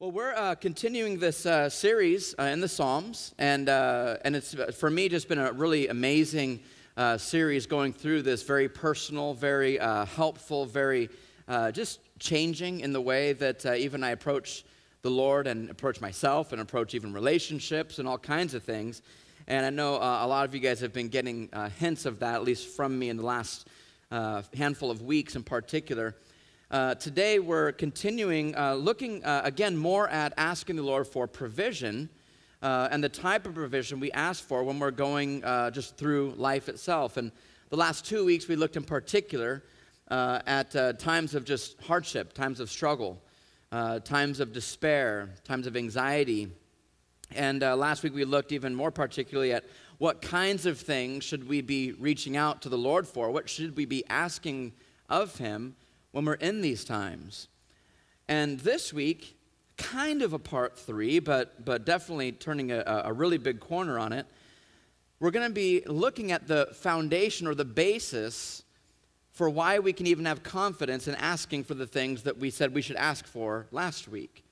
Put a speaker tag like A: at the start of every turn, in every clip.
A: Well, we're uh, continuing this uh, series uh, in the Psalms, and, uh, and it's uh, for me just been a really amazing uh, series going through this very personal, very helpful, very just changing in the way that even I approach the Lord and approach myself and approach even relationships and all kinds of things. And I know a lot of you guys have been getting hints of that, at least from me in the last handful of weeks in particular. Uh, today, we're continuing uh, looking uh, again more at asking the Lord for provision uh, and the type of provision we ask for when we're going uh, just through life itself. And the last two weeks, we looked in particular uh, at times of just hardship, times of struggle, times of despair, times of anxiety. And last week, we looked even more particularly at what kinds of things should we be reaching out to the Lord for? What should we be asking of Him? When we're in these times. And this week, kind of a part three, but, but definitely turning a, a really big corner on it, we're going to be looking at the foundation or the basis for why we can even have confidence in asking for the things that we said we should ask for last week.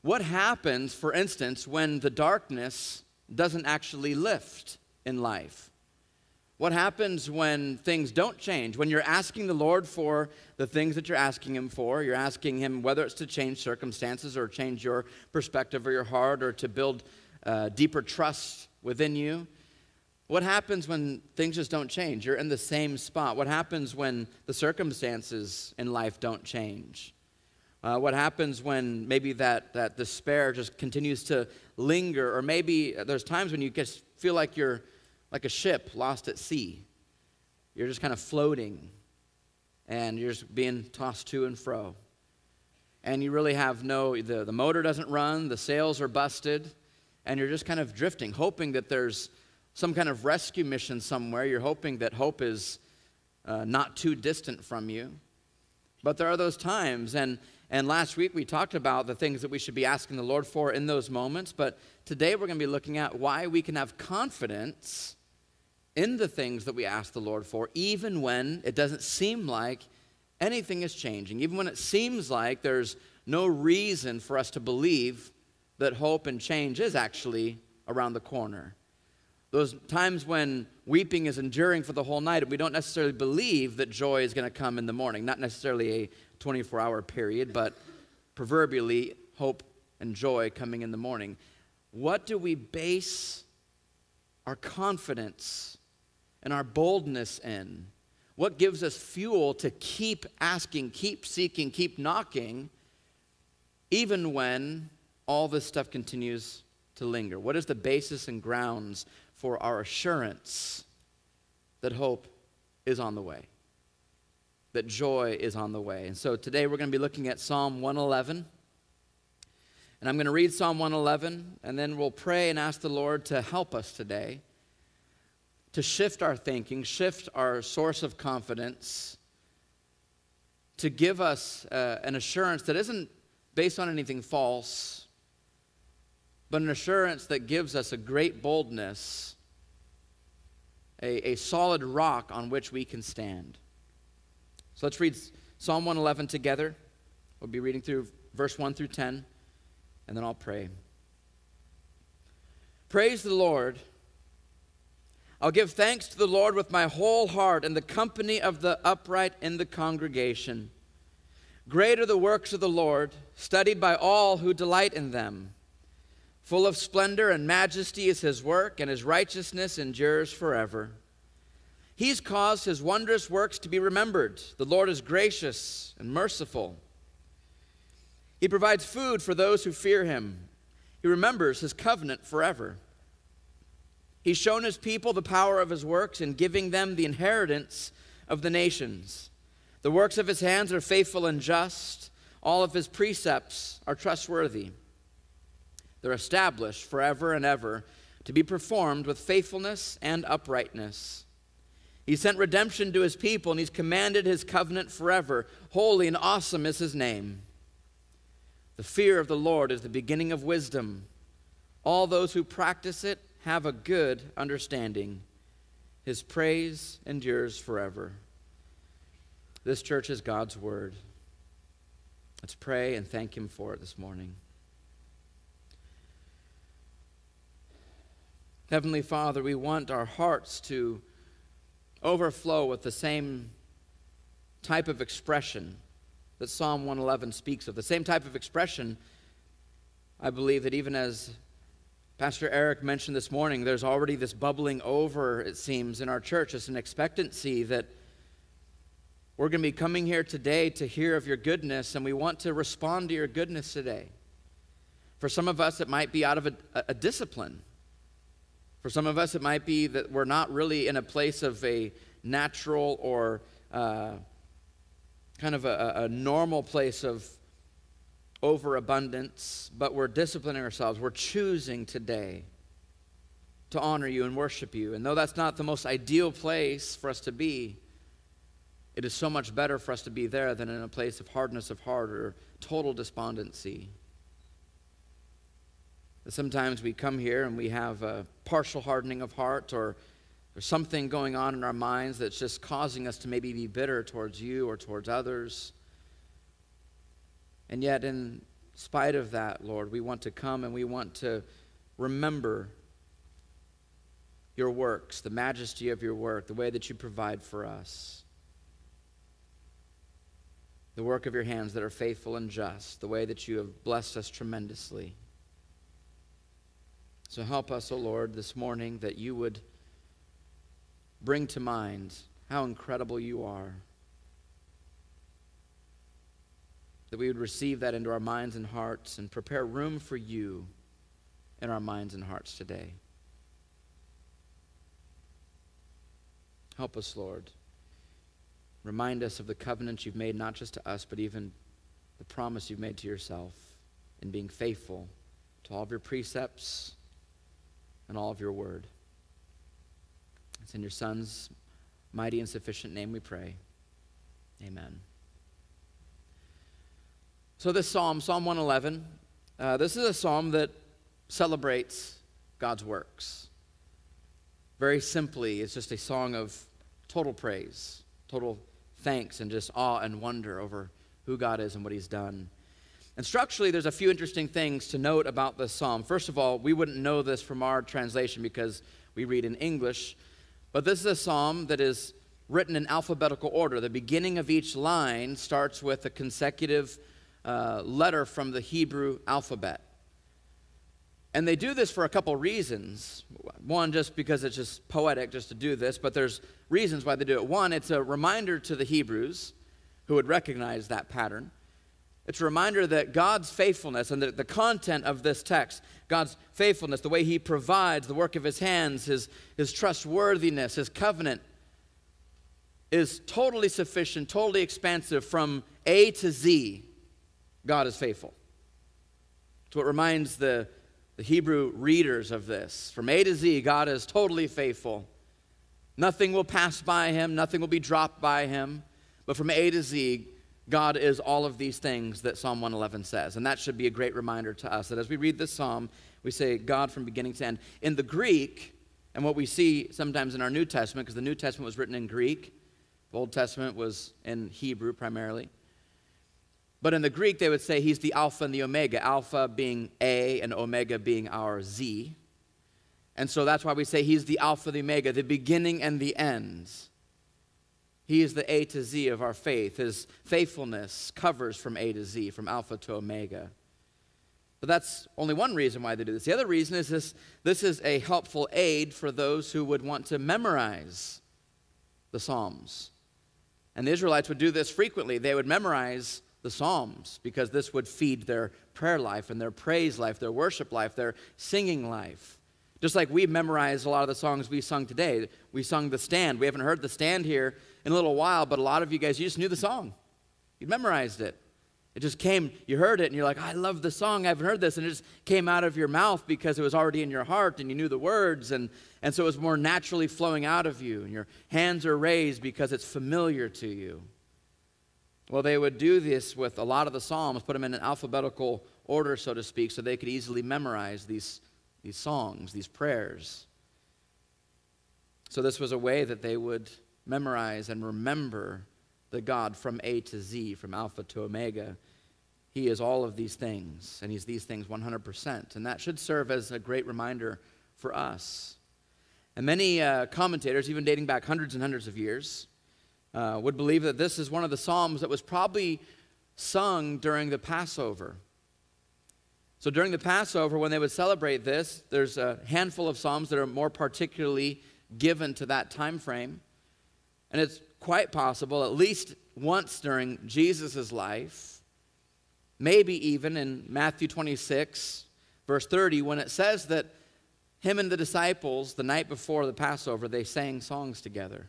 A: What happens, for instance, when the darkness doesn't actually lift in life? What happens when things don't change? When you're asking the Lord for the things that you're asking Him for, you're asking Him whether it's to change circumstances or change your perspective or your heart or to build uh, deeper trust within you. What happens when things just don't change? You're in the same spot. What happens when the circumstances in life don't change? Uh, what happens when maybe that, that despair just continues to linger? Or maybe there's times when you just feel like you're like a ship lost at sea. You're just kind of floating and you're just being tossed to and fro. And you really have no, the, the motor doesn't run, the sails are busted, and you're just kind of drifting, hoping that there's some kind of rescue mission somewhere. You're hoping that hope is uh, not too distant from you. But there are those times, and, and last week we talked about the things that we should be asking the Lord for in those moments. But today we're going to be looking at why we can have confidence in the things that we ask the Lord for, even when it doesn't seem like anything is changing, even when it seems like there's no reason for us to believe that hope and change is actually around the corner. Those times when weeping is enduring for the whole night, we don't necessarily believe that joy is going to come in the morning. Not necessarily a 24 hour period, but proverbially, hope and joy coming in the morning. What do we base our confidence and our boldness in? What gives us fuel to keep asking, keep seeking, keep knocking, even when all this stuff continues to linger? What is the basis and grounds for our assurance that hope is on the way? That joy is on the way. And so today we're going to be looking at Psalm 111. And I'm going to read Psalm 111, and then we'll pray and ask the Lord to help us today to shift our thinking, shift our source of confidence, to give us uh, an assurance that isn't based on anything false, but an assurance that gives us a great boldness, a, a solid rock on which we can stand. So let's read Psalm 111 together. We'll be reading through verse 1 through 10, and then I'll pray. Praise the Lord. I'll give thanks to the Lord with my whole heart in the company of the upright in the congregation. Great are the works of the Lord, studied by all who delight in them. Full of splendor and majesty is his work, and his righteousness endures forever. He's caused his wondrous works to be remembered. The Lord is gracious and merciful. He provides food for those who fear him. He remembers his covenant forever. He's shown his people the power of his works in giving them the inheritance of the nations. The works of his hands are faithful and just. All of his precepts are trustworthy. They're established forever and ever to be performed with faithfulness and uprightness. He sent redemption to his people, and he's commanded his covenant forever. Holy and awesome is his name. The fear of the Lord is the beginning of wisdom. All those who practice it have a good understanding. His praise endures forever. This church is God's word. Let's pray and thank Him for it this morning. Heavenly Father, we want our hearts to overflow with the same type of expression that Psalm 111 speaks of, the same type of expression, I believe, that even as Pastor Eric mentioned this morning, there's already this bubbling over, it seems, in our church. It's an expectancy that we're going to be coming here today to hear of your goodness, and we want to respond to your goodness today. For some of us, it might be out of a, a discipline. For some of us, it might be that we're not really in a place of a natural or uh, kind of a, a normal place of overabundance, but we're disciplining ourselves. We're choosing today to honor you and worship you. And though that's not the most ideal place for us to be, it is so much better for us to be there than in a place of hardness of heart or total despondency. Sometimes we come here and we have a partial hardening of heart or there's something going on in our minds that's just causing us to maybe be bitter towards you or towards others. And yet, in spite of that, Lord, we want to come and we want to remember your works, the majesty of your work, the way that you provide for us, the work of your hands that are faithful and just, the way that you have blessed us tremendously. So help us, O oh Lord, this morning that you would bring to mind how incredible you are. That we would receive that into our minds and hearts and prepare room for you in our minds and hearts today. Help us, Lord. Remind us of the covenant you've made, not just to us, but even the promise you've made to yourself in being faithful to all of your precepts and all of your word. It's in your Son's mighty and sufficient name we pray. Amen. So, this psalm, Psalm 111, uh, this is a psalm that celebrates God's works. Very simply, it's just a song of total praise, total thanks, and just awe and wonder over who God is and what He's done. And structurally, there's a few interesting things to note about this psalm. First of all, we wouldn't know this from our translation because we read in English, but this is a psalm that is written in alphabetical order. The beginning of each line starts with a consecutive uh, letter from the Hebrew alphabet. And they do this for a couple reasons. One, just because it's just poetic just to do this, but there's reasons why they do it. One, it's a reminder to the Hebrews who would recognize that pattern. It's a reminder that God's faithfulness and the, the content of this text, God's faithfulness, the way He provides, the work of His hands, His, his trustworthiness, His covenant, is totally sufficient, totally expansive from A to Z God is faithful. It's what reminds the, the Hebrew readers of this. From A to Z, God is totally faithful. Nothing will pass by him, nothing will be dropped by him. But from A to Z, God is all of these things that Psalm 111 says. And that should be a great reminder to us that as we read this psalm, we say God from beginning to end. In the Greek, and what we see sometimes in our New Testament, because the New Testament was written in Greek, the Old Testament was in Hebrew primarily. But in the Greek, they would say he's the Alpha and the Omega, Alpha being A and Omega being our Z. And so that's why we say he's the Alpha, the Omega, the beginning and the end. He is the A to Z of our faith. His faithfulness covers from A to Z, from Alpha to Omega. But that's only one reason why they do this. The other reason is this this is a helpful aid for those who would want to memorize the Psalms. And the Israelites would do this frequently. They would memorize the Psalms because this would feed their prayer life and their praise life, their worship life, their singing life. Just like we memorized a lot of the songs we sung today. We sung The Stand. We haven't heard The Stand here in a little while, but a lot of you guys, you just knew the song. You memorized it. It just came, you heard it, and you're like, I love the song. I haven't heard this. And it just came out of your mouth because it was already in your heart and you knew the words. And, and so it was more naturally flowing out of you. And your hands are raised because it's familiar to you. Well, they would do this with a lot of the Psalms, put them in an alphabetical order, so to speak, so they could easily memorize these, these songs, these prayers. So, this was a way that they would memorize and remember the God from A to Z, from Alpha to Omega. He is all of these things, and He's these things 100%. And that should serve as a great reminder for us And many uh, commentators, even dating back hundreds and hundreds of years, uh, would believe that this is one of the Psalms that was probably sung during the Passover. So during the Passover, when they would celebrate this, there's a handful of Psalms that are more particularly given to that time frame. And it's quite possible, at least once during Jesus' life, maybe even in Matthew 26, verse 30, when it says that him and the disciples, the night before the Passover, they sang songs together.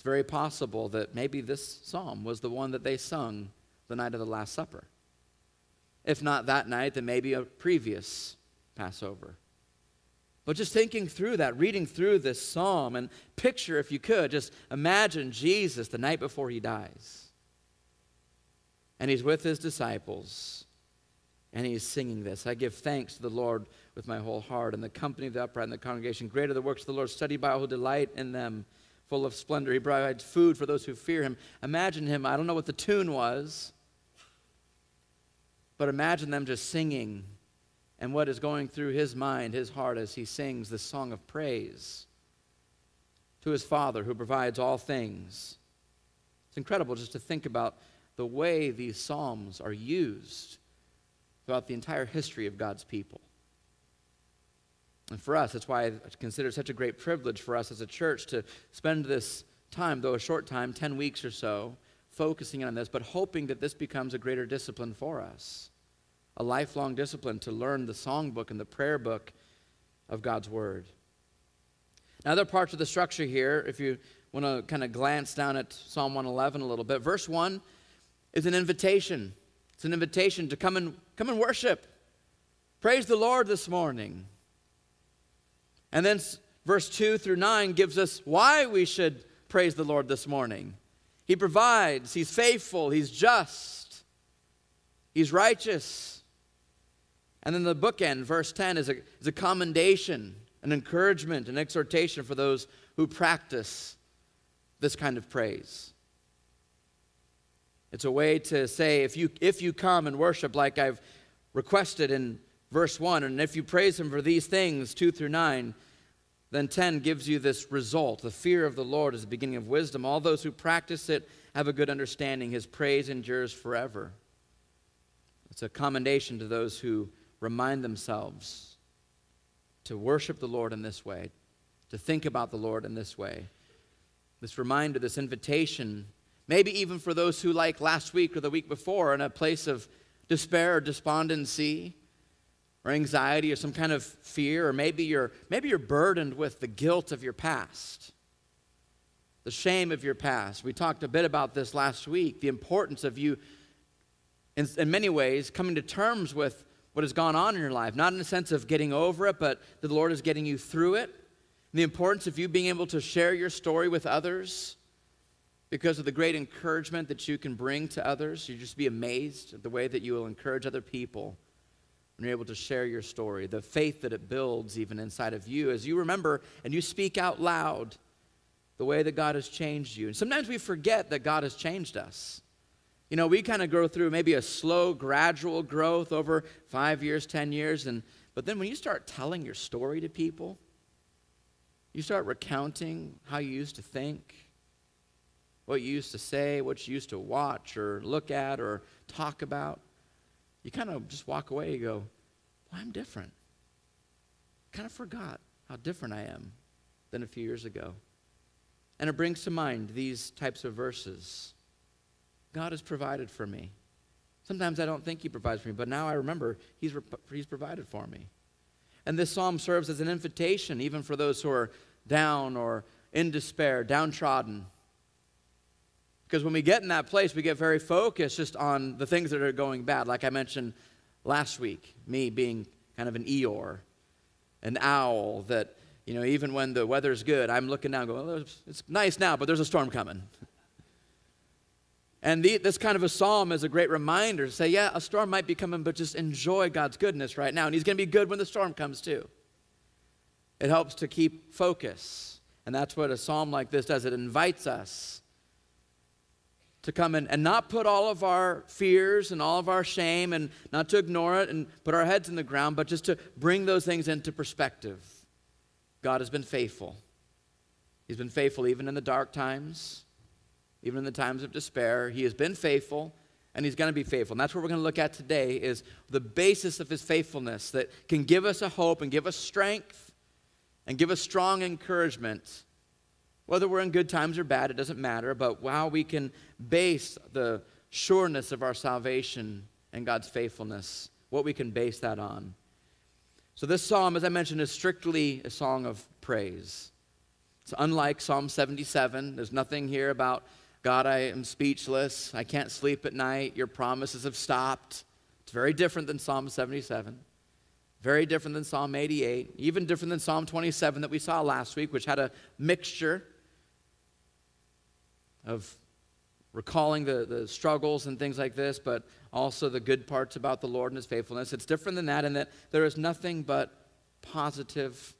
A: It's very possible that maybe this psalm was the one that they sung the night of the Last Supper. If not that night, then maybe a previous Passover. But just thinking through that, reading through this psalm, and picture, if you could, just imagine Jesus the night before he dies. And he's with his disciples, and he's singing this I give thanks to the Lord with my whole heart, and the company of the upright in the congregation. Great are the works of the Lord, studied by all who delight in them, full of splendor. He provides food for those who fear him. Imagine him, I don't know what the tune was, but imagine them just singing and what is going through his mind, his heart, as he sings this song of praise to his Father who provides all things. It's incredible just to think about the way these Psalms are used throughout the entire history of God's people. And for us, that's why I consider it such a great privilege for us as a church to spend this time, though a short time, 10 weeks or so, focusing on this, but hoping that this becomes a greater discipline for us a lifelong discipline to learn the songbook and the prayer book of God's Word. Now, other parts of the structure here, if you want to kind of glance down at Psalm 111 a little bit, verse 1 is an invitation. It's an invitation to come and, come and worship. Praise the Lord this morning. And then verse 2 through 9 gives us why we should praise the Lord this morning. He provides, He's faithful, He's just, He's righteous. And then the bookend, verse 10, is a, is a commendation, an encouragement, an exhortation for those who practice this kind of praise. It's a way to say, if you, if you come and worship like I've requested in verse 1, and if you praise Him for these things, 2 through 9, then 10 gives you this result. The fear of the Lord is the beginning of wisdom. All those who practice it have a good understanding. His praise endures forever. It's a commendation to those who remind themselves to worship the Lord in this way, to think about the Lord in this way. This reminder, this invitation, maybe even for those who, like last week or the week before, in a place of despair or despondency or anxiety or some kind of fear, or maybe you're, maybe you're burdened with the guilt of your past, the shame of your past. We talked a bit about this last week, the importance of you, in, in many ways, coming to terms with what has gone on in your life, not in the sense of getting over it, but the Lord is getting you through it. The importance of you being able to share your story with others because of the great encouragement that you can bring to others. You just be amazed at the way that you will encourage other people when you're able to share your story, the faith that it builds even inside of you as you remember and you speak out loud the way that God has changed you. And sometimes we forget that God has changed us. You know, we kind of grow through maybe a slow, gradual growth over five years, 10 years. And, but then when you start telling your story to people, you start recounting how you used to think, what you used to say, what you used to watch or look at or talk about. You kind of just walk away and go, well, I'm different. Kind of forgot how different I am than a few years ago. And it brings to mind these types of verses God has provided for me. Sometimes I don't think He provides for me, but now I remember He's, he's provided for me. And this psalm serves as an invitation, even for those who are down or in despair, downtrodden. Because when we get in that place, we get very focused just on the things that are going bad. Like I mentioned last week, me being kind of an Eeyore, an owl that, you know, even when the weather's good, I'm looking down going, well, it's nice now, but there's a storm coming. And the, this kind of a psalm is a great reminder to say, yeah, a storm might be coming, but just enjoy God's goodness right now. And He's going to be good when the storm comes too. It helps to keep focus. And that's what a psalm like this does. It invites us to come in and not put all of our fears and all of our shame and not to ignore it and put our heads in the ground, but just to bring those things into perspective. God has been faithful. He's been faithful even in the dark times, even in the times of despair. He has been faithful and he's going to be faithful. And that's what we're going to look at today is the basis of his faithfulness that can give us a hope and give us strength and give us strong encouragement. Whether we're in good times or bad, it doesn't matter, but how we can base the sureness of our salvation and God's faithfulness, what we can base that on. So, this psalm, as I mentioned, is strictly a song of praise. It's unlike Psalm 77. There's nothing here about God, I am speechless. I can't sleep at night. Your promises have stopped. It's very different than Psalm 77. Very different than Psalm 88. Even different than Psalm 27 that we saw last week, which had a mixture of recalling the, the struggles and things like this, but also the good parts about the Lord and his faithfulness. It's different than that in that there is nothing but positive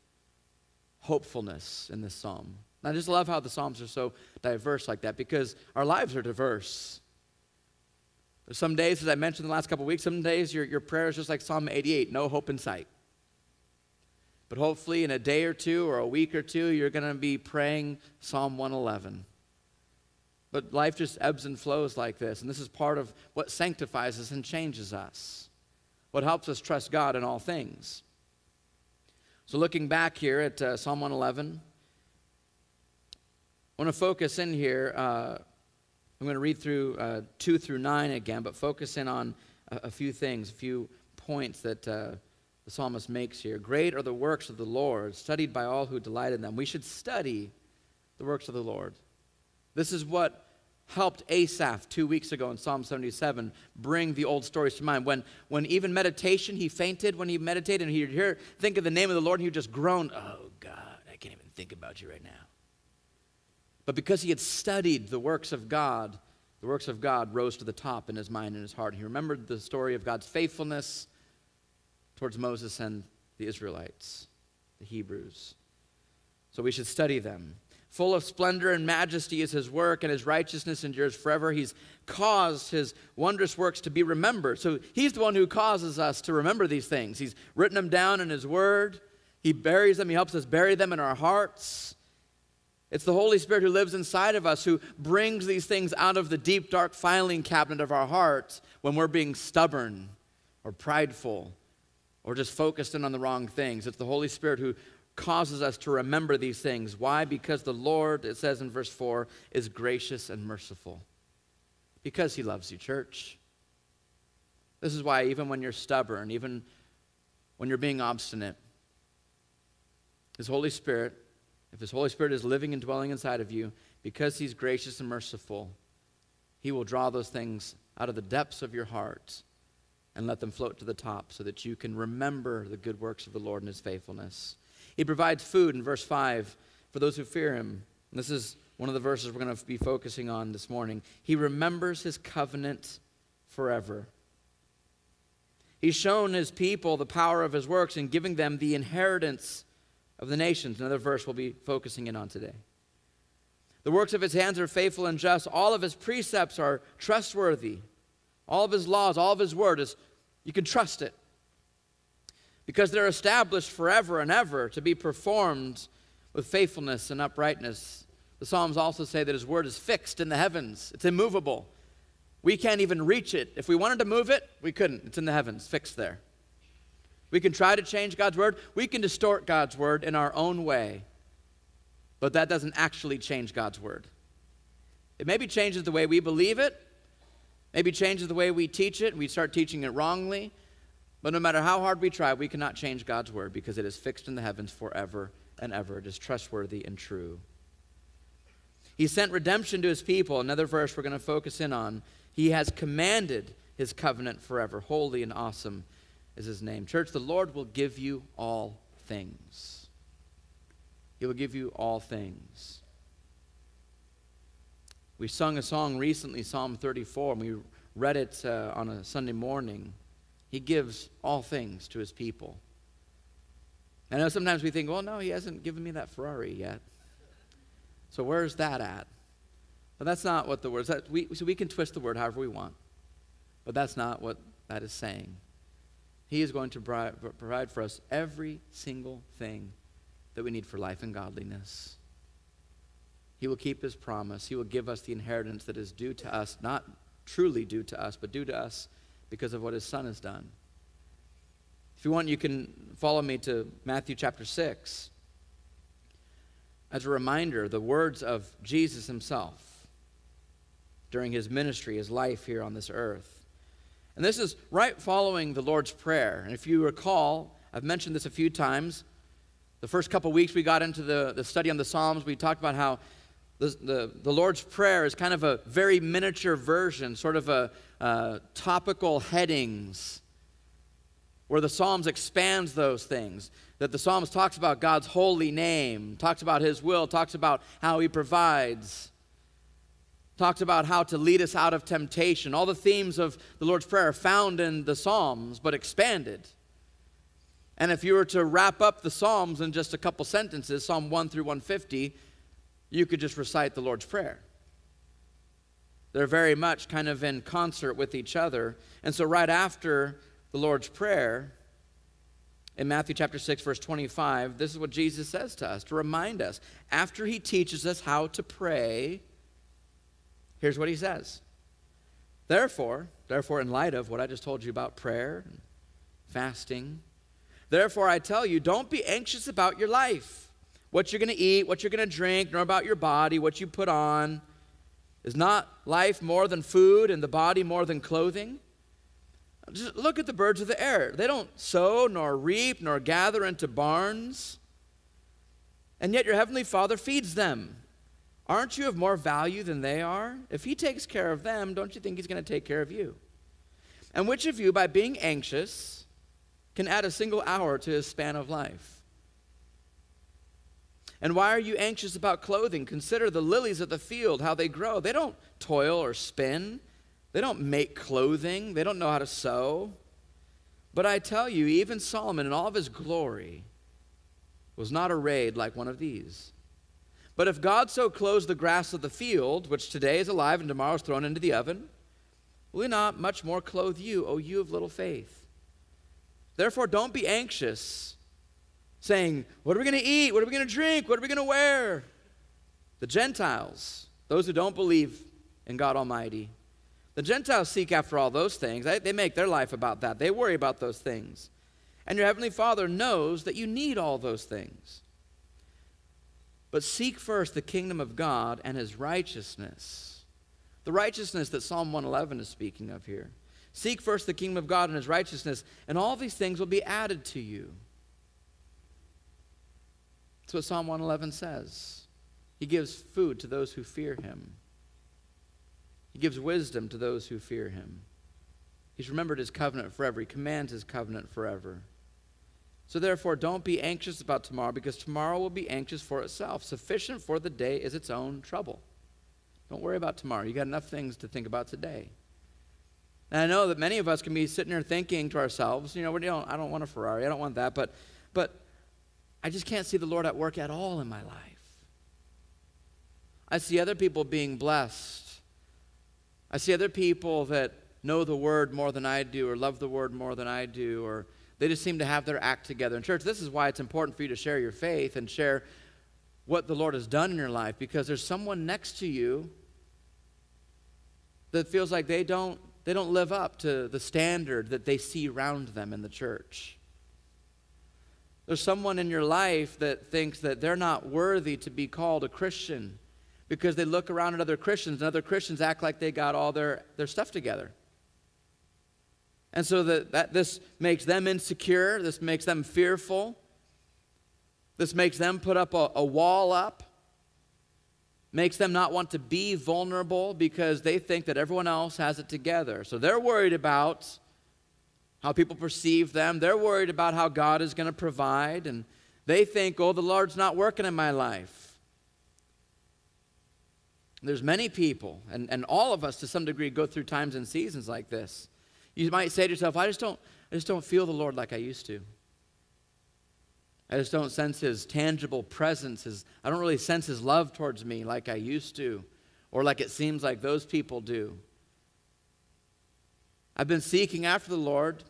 A: hopefulness in this psalm. I just love how the Psalms are so diverse like that because our lives are diverse. There's some days, as I mentioned the last couple weeks, some days your, your prayer is just like Psalm 88, no hope in sight. But hopefully, in a day or two or a week or two, you're going to be praying Psalm 111. But life just ebbs and flows like this, and this is part of what sanctifies us and changes us, what helps us trust God in all things. So, looking back here at uh, Psalm 111, I want to focus in here. Uh, I'm going to read through uh, 2 through 9 again, but focus in on a, a few things, a few points that uh, the psalmist makes here. Great are the works of the Lord, studied by all who delight in them. We should study the works of the Lord. This is what helped Asaph two weeks ago in Psalm 77 bring the old stories to mind. When, when even meditation, he fainted when he meditated, and he'd hear, think of the name of the Lord, and he'd just groan, Oh, God, I can't even think about you right now. But because he had studied the works of God, the works of God rose to the top in his mind and his heart. He remembered the story of God's faithfulness towards Moses and the Israelites, the Hebrews. So we should study them. Full of splendor and majesty is his work, and his righteousness endures forever. He's caused his wondrous works to be remembered. So he's the one who causes us to remember these things. He's written them down in his word, he buries them, he helps us bury them in our hearts. It's the Holy Spirit who lives inside of us who brings these things out of the deep, dark filing cabinet of our hearts when we're being stubborn or prideful or just focused in on the wrong things. It's the Holy Spirit who causes us to remember these things. Why? Because the Lord, it says in verse 4, is gracious and merciful. Because he loves you, church. This is why, even when you're stubborn, even when you're being obstinate, his Holy Spirit if His Holy Spirit is living and dwelling inside of you, because He's gracious and merciful, He will draw those things out of the depths of your heart and let them float to the top so that you can remember the good works of the Lord and His faithfulness. He provides food in verse 5 for those who fear Him. And this is one of the verses we're going to be focusing on this morning. He remembers His covenant forever. He's shown His people the power of His works in giving them the inheritance of the nations. Another verse we'll be focusing in on today. The works of his hands are faithful and just. All of his precepts are trustworthy. All of his laws, all of his word is, you can trust it. Because they're established forever and ever to be performed with faithfulness and uprightness. The Psalms also say that his word is fixed in the heavens, it's immovable. We can't even reach it. If we wanted to move it, we couldn't. It's in the heavens, fixed there. We can try to change God's word. We can distort God's word in our own way. But that doesn't actually change God's word. It maybe changes the way we believe it, maybe changes the way we teach it, we start teaching it wrongly. But no matter how hard we try, we cannot change God's word because it is fixed in the heavens forever and ever. It is trustworthy and true. He sent redemption to his people. Another verse we're going to focus in on. He has commanded his covenant forever, holy and awesome is his name. Church, the Lord will give you all things. He will give you all things. We sung a song recently, Psalm 34, and we read it uh, on a Sunday morning. He gives all things to his people. I know sometimes we think, well, no, he hasn't given me that Ferrari yet. So where's that at? But that's not what the word is. We, so we can twist the word however we want. But that's not what that is saying. He is going to provide for us every single thing that we need for life and godliness. He will keep his promise. He will give us the inheritance that is due to us, not truly due to us, but due to us because of what his son has done. If you want, you can follow me to Matthew chapter 6 as a reminder the words of Jesus himself during his ministry, his life here on this earth. And this is right following the Lord's Prayer. And if you recall, I've mentioned this a few times. The first couple weeks we got into the, the study on the Psalms, we talked about how the, the, the Lord's Prayer is kind of a very miniature version, sort of a uh, topical headings, where the Psalms expands those things. That the Psalms talks about God's holy name, talks about His will, talks about how He provides, talks about how to lead us out of temptation. All the themes of the Lord's Prayer are found in the Psalms, but expanded. And if you were to wrap up the Psalms in just a couple sentences, Psalm 1 through 150, you could just recite the Lord's Prayer. They're very much kind of in concert with each other. And so, right after the Lord's Prayer, in Matthew chapter 6, verse 25, this is what Jesus says to us to remind us. After he teaches us how to pray, here's what he says. Therefore, therefore, in light of what I just told you about prayer and fasting, therefore I tell you, don't be anxious about your life what you're going to eat, what you're going to drink, nor about your body, what you put on. Is not life more than food and the body more than clothing? Just look at the birds of the air. They don't sow, nor reap, nor gather into barns, and yet your heavenly Father feeds them. Aren't you of more value than they are? If He takes care of them, don't you think He's going to take care of you? And which of you, by being anxious, can add a single hour to his span of life? And why are you anxious about clothing? Consider the lilies of the field, how they grow. They don't toil or spin, they don't make clothing, they don't know how to sew. But I tell you, even Solomon in all of his glory was not arrayed like one of these. But if God so clothes the grass of the field, which today is alive and tomorrow is thrown into the oven, will he not much more clothe you, O you of little faith? Therefore, don't be anxious saying, What are we going to eat? What are we going to drink? What are we going to wear? The Gentiles, those who don't believe in God Almighty, the Gentiles seek after all those things. They, they make their life about that, they worry about those things. And your Heavenly Father knows that you need all those things. But seek first the kingdom of God and his righteousness. The righteousness that Psalm 111 is speaking of here. Seek first the kingdom of God and his righteousness, and all these things will be added to you. That's what Psalm 111 says. He gives food to those who fear him. He gives wisdom to those who fear him. He's remembered his covenant forever. He commands his covenant forever. So therefore, don't be anxious about tomorrow, because tomorrow will be anxious for itself. Sufficient for the day is its own trouble. Don't worry about tomorrow. You got enough things to think about today. And I know that many of us can be sitting here thinking to ourselves, you know, we don't, I don't want a Ferrari, I don't want that, but, but I just can't see the Lord at work at all in my life. I see other people being blessed. I see other people that know the word more than I do or love the word more than I do or they just seem to have their act together. In church, this is why it's important for you to share your faith and share what the Lord has done in your life because there's someone next to you that feels like they don't they don't live up to the standard that they see around them in the church. There's someone in your life that thinks that they're not worthy to be called a Christian because they look around at other Christians and other Christians act like they got all their, their stuff together. And so that, that this makes them insecure, this makes them fearful, this makes them put up a, a wall up, makes them not want to be vulnerable because they think that everyone else has it together. So they're worried about how people perceive them. They're worried about how God is going to provide, and they think, oh, the Lord's not working in my life. There's many people, and, and all of us to some degree go through times and seasons like this. You might say to yourself, I just don't, I just don't feel the Lord like I used to. I just don't sense his tangible presence. His, I don't really sense his love towards me like I used to, or like it seems like those people do. I've been seeking after the Lord,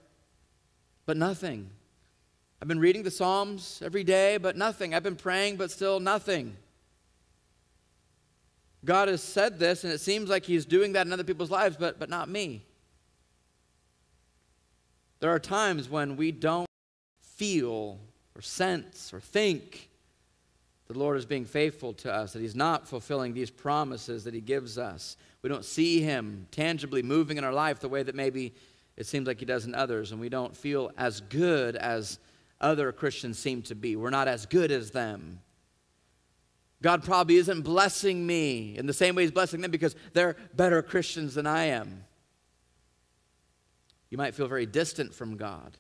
A: but nothing. I've been reading the Psalms every day, but nothing. I've been praying, but still nothing. God has said this, and it seems like He's doing that in other people's lives, but, but not me. There are times when we don't feel or sense or think the Lord is being faithful to us, that He's not fulfilling these promises that He gives us. We don't see Him tangibly moving in our life the way that maybe it seems like He does in others, and we don't feel as good as other Christians seem to be. We're not as good as them. God probably isn't blessing me in the same way He's blessing them because they're better Christians than I am. You might feel very distant from God.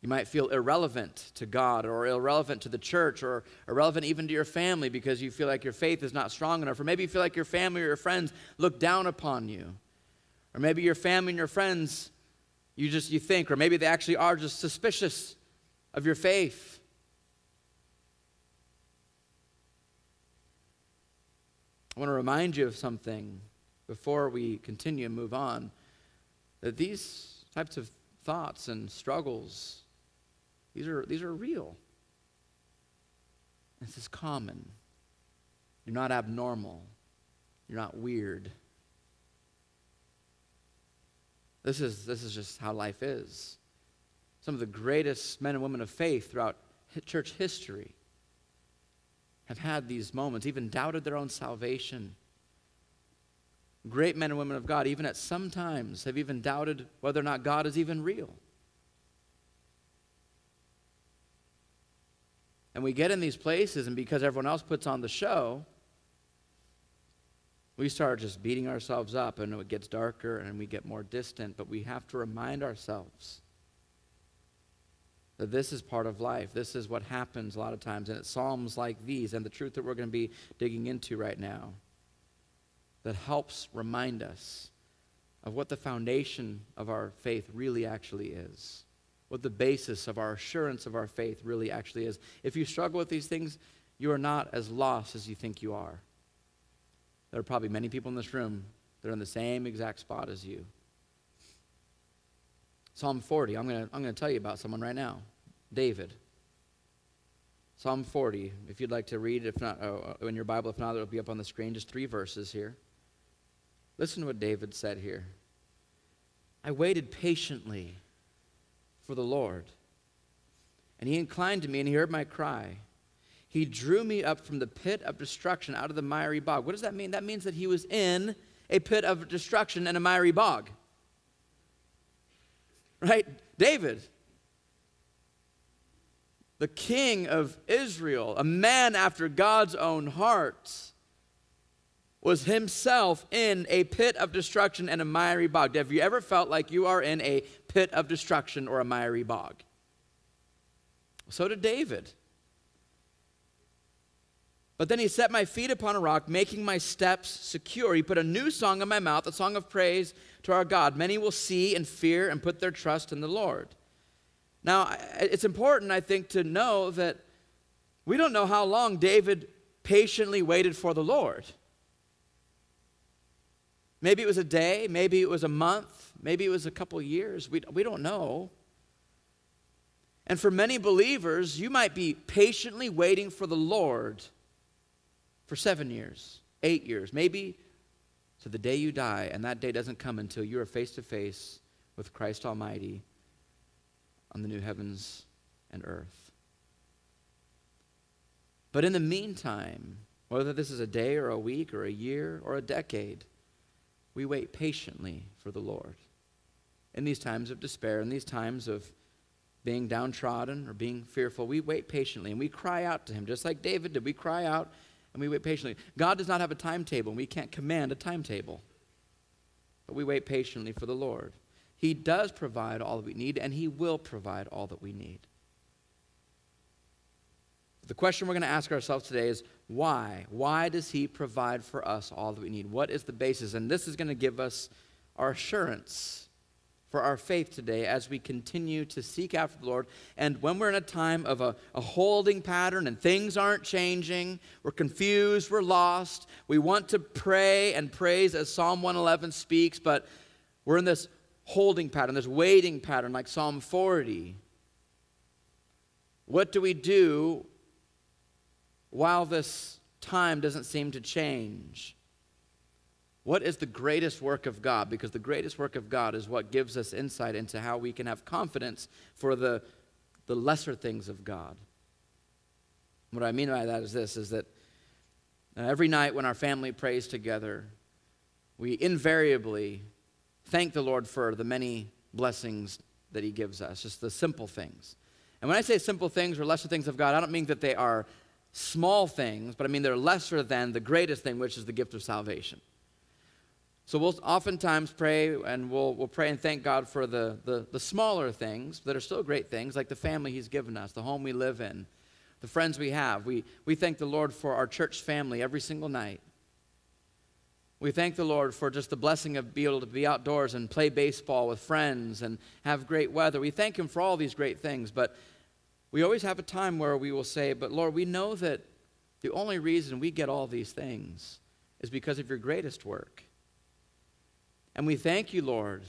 A: You might feel irrelevant to God or irrelevant to the church or irrelevant even to your family because you feel like your faith is not strong enough. Or maybe you feel like your family or your friends look down upon you. Or maybe your family and your friends, you just you think, or maybe they actually are just suspicious of your faith. I want to remind you of something before we continue and move on that these types of thoughts and struggles these are, these are real. This is common. You're not abnormal. You're not weird. This is, this is just how life is. Some of the greatest men and women of faith throughout church history have had these moments, even doubted their own salvation. Great men and women of God, even at some times, have even doubted whether or not God is even real. And we get in these places, and because everyone else puts on the show, we start just beating ourselves up, and it gets darker and we get more distant. But we have to remind ourselves that this is part of life. This is what happens a lot of times. And it's Psalms like these and the truth that we're going to be digging into right now that helps remind us of what the foundation of our faith really actually is what the basis of our assurance of our faith really actually is. If you struggle with these things, you are not as lost as you think you are. There are probably many people in this room that are in the same exact spot as you. Psalm 40, I'm going to I'm going to tell you about someone right now David. Psalm 40, if you'd like to read, if not oh, in your Bible, if not, it'll be up on the screen, just three verses here. Listen to what David said here. I waited patiently for the Lord. And he inclined to me and he heard my cry. He drew me up from the pit of destruction out of the miry bog. What does that mean? That means that he was in a pit of destruction and a miry bog. Right? David, the king of Israel, a man after God's own heart, was himself in a pit of destruction and a miry bog. Have you ever felt like you are in a pit of destruction or a miry bog. So did David. But then he set my feet upon a rock, making my steps secure. He put a new song in my mouth, a song of praise to our God. Many will see and fear and put their trust in the Lord. Now, it's important, I think, to know that we don't know how long David patiently waited for the Lord. Maybe it was a day, maybe it was a month, Maybe it was a couple years. We, we don't know. And for many believers, you might be patiently waiting for the Lord for seven years, eight years, maybe to the day you die, and that day doesn't come until you are face to face with Christ Almighty on the new heavens and earth. But in the meantime, whether this is a day or a week or a year or a decade, we wait patiently for the Lord in these times of despair, in these times of being downtrodden or being fearful, we wait patiently and we cry out to Him, just like David did. We cry out and we wait patiently. God does not have a timetable, and we can't command a timetable, but we wait patiently for the Lord. He does provide all that we need, and He will provide all that we need. The question we're going to ask ourselves today is why? Why does He provide for us all that we need? What is the basis? And this is going to give us our assurance for our faith today as we continue to seek after the Lord. And when we're in a time of a, a, holding pattern and things aren't changing, we're confused, we're lost, we want to pray and praise as Psalm 111 speaks, but we're in this holding pattern, this waiting pattern, like Psalm 40. What do we do while this time doesn't seem to change? What is the greatest work of God? Because the greatest work of God is what gives us insight into how we can have confidence for the, the lesser things of God. What I mean by that is this is that uh, every night when our family prays together, we invariably thank the Lord for the many blessings that He gives us, just the simple things. And when I say simple things or lesser things of God, I don't mean that they are small things, but I mean they're lesser than the greatest thing, which is the gift of salvation. So we'll oftentimes pray and we'll, we'll pray and thank God for the, the, the smaller things that are still great things, like the family He's given us, the home we live in, the friends we have. We, we thank the Lord for our church family every single night. We thank the Lord for just the blessing of being able to be outdoors and play baseball with friends and have great weather. We thank Him for all these great things, but we always have a time where we will say, But Lord, we know that the only reason we get all these things is because of your greatest work. And we thank you, Lord,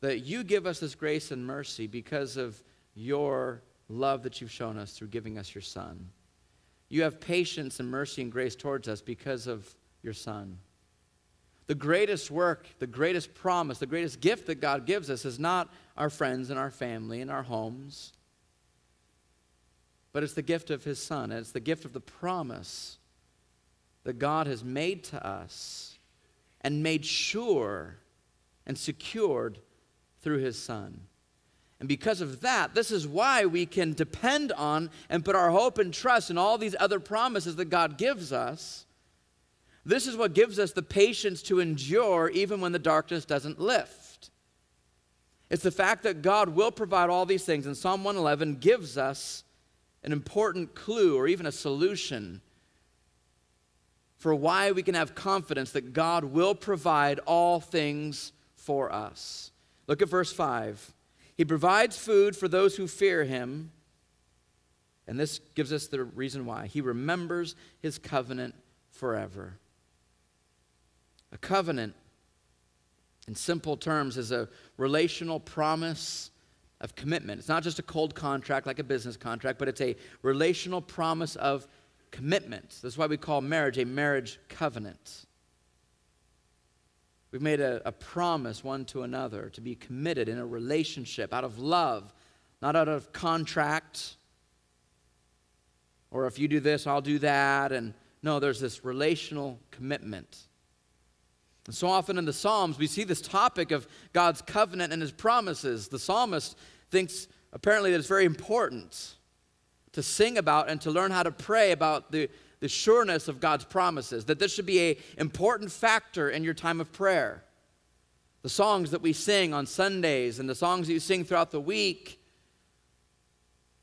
A: that you give us this grace and mercy because of your love that you've shown us through giving us your Son. You have patience and mercy and grace towards us because of your Son. The greatest work, the greatest promise, the greatest gift that God gives us is not our friends and our family and our homes, but it's the gift of His Son. And it's the gift of the promise that God has made to us and made sure and secured through his son. And because of that, this is why we can depend on and put our hope and trust in all these other promises that God gives us. This is what gives us the patience to endure even when the darkness doesn't lift. It's the fact that God will provide all these things, and Psalm 111 gives us an important clue or even a solution for why we can have confidence that God will provide all things for us. Look at verse 5. He provides food for those who fear him. And this gives us the reason why. He remembers his covenant forever. A covenant, in simple terms, is a relational promise of commitment. It's not just a cold contract like a business contract, but it's a relational promise of commitment. That's why we call marriage a marriage covenant. We've made a, a, promise one to another to be committed in a relationship out of love, not out of contract. Or if you do this, I'll do that. And no, there's this relational commitment. And so often in the Psalms, we see this topic of God's covenant and his promises. The psalmist thinks apparently that it's very important to sing about and to learn how to pray about the, the sureness of God's promises, that this should be an important factor in your time of prayer. The songs that we sing on Sundays and the songs that you sing throughout the week,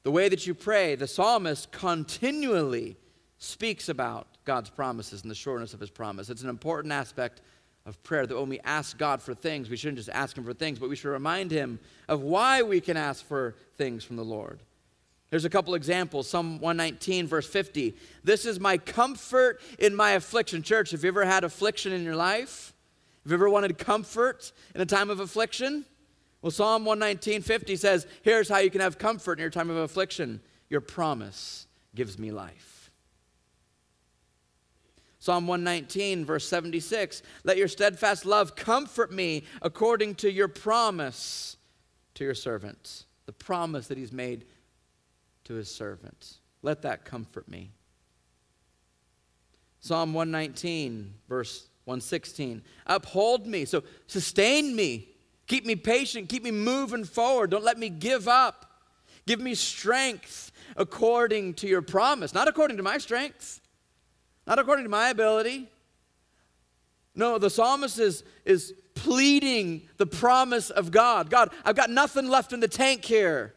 A: the way that you pray, the psalmist continually speaks about God's promises and the sureness of his promise. It's an important aspect of prayer that when we ask God for things, we shouldn't just ask Him for things, but we should remind Him of why we can ask for things from the Lord. Here's a couple examples. Psalm 119, verse 50. This is my comfort in my affliction. Church, have you ever had affliction in your life? Have you ever wanted comfort in a time of affliction? Well, Psalm 119, 50 says, Here's how you can have comfort in your time of affliction. Your promise gives me life. Psalm 119, verse 76 Let your steadfast love comfort me according to your promise to your servants. The promise that he's made to his servants. Let that comfort me. Psalm 119, verse 116. Uphold me. So sustain me. Keep me patient. Keep me moving forward. Don't let me give up. Give me strength according to your promise, not according to my strength, not according to my ability. No, the psalmist is, is pleading the promise of God. God, I've got nothing left in the tank here.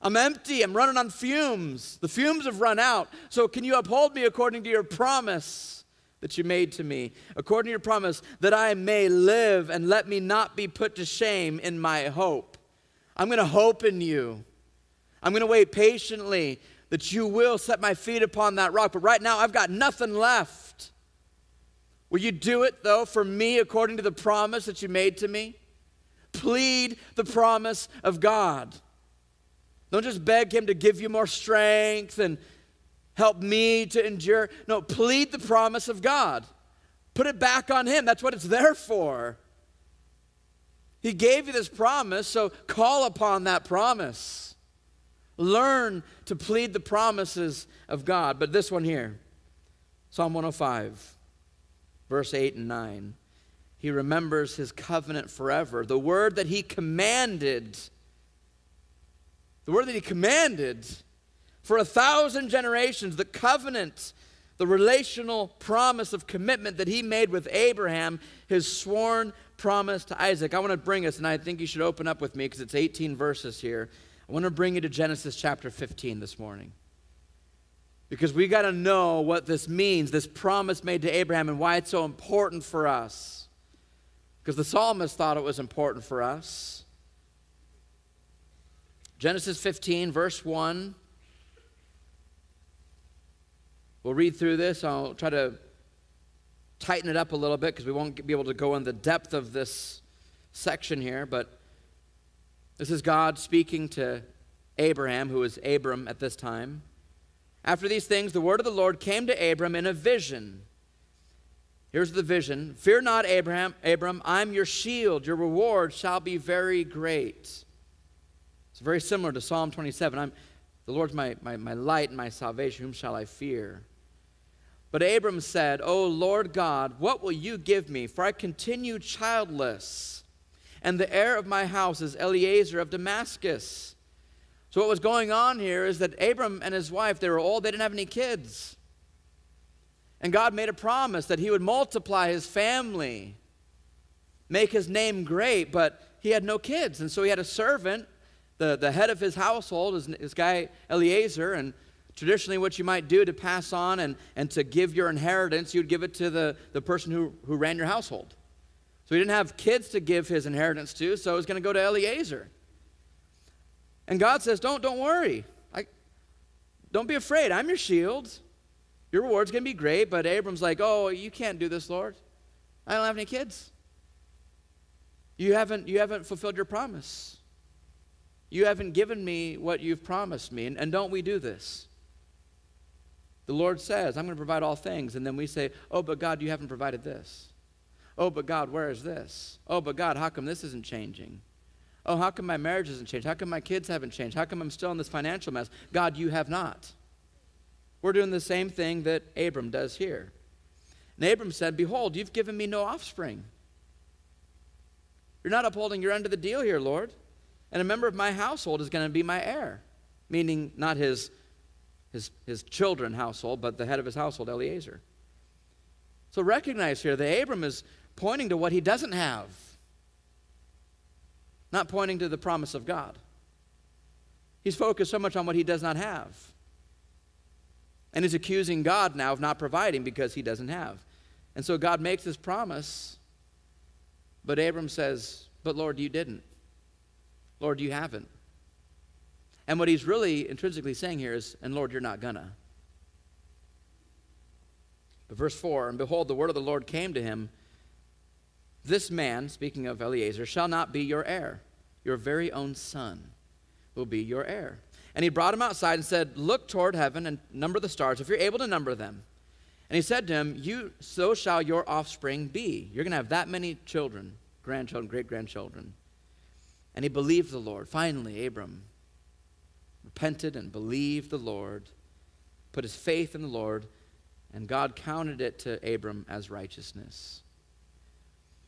A: I'm empty. I'm running on fumes. The fumes have run out. So, can you uphold me according to your promise that you made to me? According to your promise, that I may live and let me not be put to shame in my hope. I'm going to hope in you. I'm going to wait patiently that you will set my feet upon that rock. But right now, I've got nothing left. Will you do it, though, for me according to the promise that you made to me? plead the promise of God. Don't just beg Him to give you more strength and help me to endure. No, plead the promise of God. Put it back on Him. That's what it's there for. He gave you this promise, so call upon that promise. Learn to plead the promises of God. But this one here, Psalm 105, verse 8 and 9. He remembers his covenant forever. The word that he commanded, the word that he commanded for a thousand generations, the covenant, the relational promise of commitment that he made with Abraham, his sworn promise to Isaac. I want to bring us, and I think you should open up with me because it's 18 verses here. I want to bring you to Genesis chapter 15 this morning. Because we got to know what this means, this promise made to Abraham, and why it's so important for us. Because the psalmist thought it was important for us. Genesis 15, verse 1. We'll read through this. I'll try to tighten it up a little bit because we won't be able to go in the depth of this section here. But this is God speaking to Abraham, who was Abram at this time. After these things, the word of the Lord came to Abram in a vision. Here's the vision Fear not, Abraham, Abram, I'm your shield. Your reward shall be very great. It's very similar to Psalm 27. I'm, the Lord's my, my, my light and my salvation. Whom shall I fear? But Abram said, O Lord God, what will you give me? For I continue childless, and the heir of my house is Eliezer of Damascus. So what was going on here is that Abram and his wife, they were old, they didn't have any kids. And God made a promise that he would multiply his family, make his name great, but he had no kids. And so he had a servant, the, the head of his household, is this guy Eliezer, and traditionally what you might do to pass on and, and to give your inheritance, you'd give it to the, the person who, who ran your household. So he didn't have kids to give his inheritance to, so it was going to go to Eliezer. And God says, Don't, don't worry. I, don't be afraid. I'm your shield. Your reward's going to be great. But Abram's like, Oh, you can't do this, Lord. I don't have any kids. You haven't, you haven't fulfilled your promise. You haven't given me what you've promised me. And, and don't we do this? The Lord says, I'm going to provide all things. And then we say, Oh, but God, you haven't provided this. Oh, but God, where is this? Oh, but God, how come this isn't changing? Oh, how come my marriage hasn't changed? How come my kids haven't changed? How come I'm still in this financial mess? God, you have not. We're doing the same thing that Abram does here. And Abram said, Behold, you've given me no offspring. You're not upholding your end of the deal here, Lord. And a member of my household is going to be my heir, meaning not his, his, his children household, but the head of his household, Eliezer. So recognize here that Abram is pointing to what he doesn't have not pointing to the promise of God. He's focused so much on what he does not have. And he's accusing God now of not providing because he doesn't have. And so God makes this promise, but Abram says, But Lord, you didn't. Lord, you haven't. And what he's really intrinsically saying here is, And Lord, you're not gonna. But verse 4 And behold, the word of the Lord came to him this man, speaking of Eliezer, shall not be your heir. Your very own son will be your heir. And he brought him outside and said, Look toward heaven and number the stars, if you're able to number them. And he said to him, You so shall your offspring be. You're to have that many children, grandchildren, great grandchildren. And he believed the Lord. Finally, Abram repented and believed the Lord, put his faith in the Lord, and God counted it to Abram as righteousness.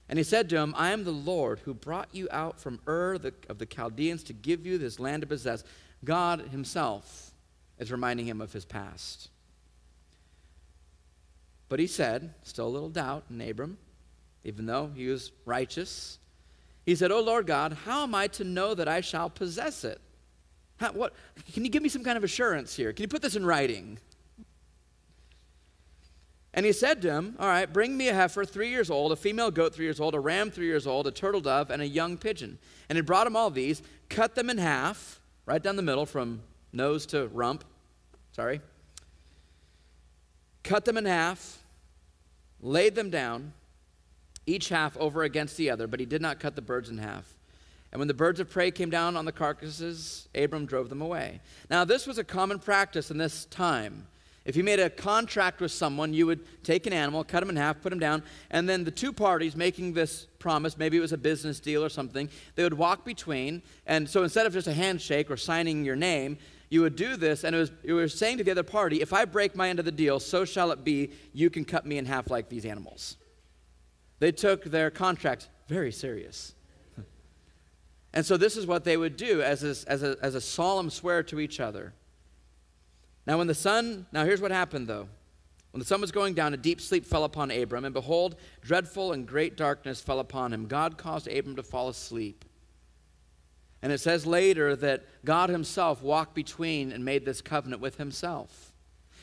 A: And he said to him, I am the Lord who brought you out from Ur of the Chaldeans to give you this land to possess. God himself is reminding him of his past. But he said, still a little doubt in Abram, even though he was righteous, he said, Oh Lord God, how am I to know that I shall possess it? How, what, can you give me some kind of assurance here? Can you put this in writing? And he said to him, All right, bring me a heifer three years old, a female goat three years old, a ram three years old, a turtle dove, and a young pigeon. And he brought him all these, cut them in half, right down the middle from nose to rump. Sorry. Cut them in half, laid them down, each half over against the other, but he did not cut the birds in half. And when the birds of prey came down on the carcasses, Abram drove them away. Now, this was a common practice in this time. If you made a contract with someone, you would take an animal, cut him in half, put him down, and then the two parties making this promise, maybe it was a business deal or something, they would walk between. And so instead of just a handshake or signing your name, you would do this, and it was, it was saying to the other party, if I break my end of the deal, so shall it be, you can cut me in half like these animals. They took their contract very serious. And so this is what they would do as a, as a, as a solemn swear to each other. Now, when the sun, now here's what happened though. When the sun was going down, a deep sleep fell upon Abram, and behold, dreadful and great darkness fell upon him. God caused Abram to fall asleep. And it says later that God himself walked between and made this covenant with himself.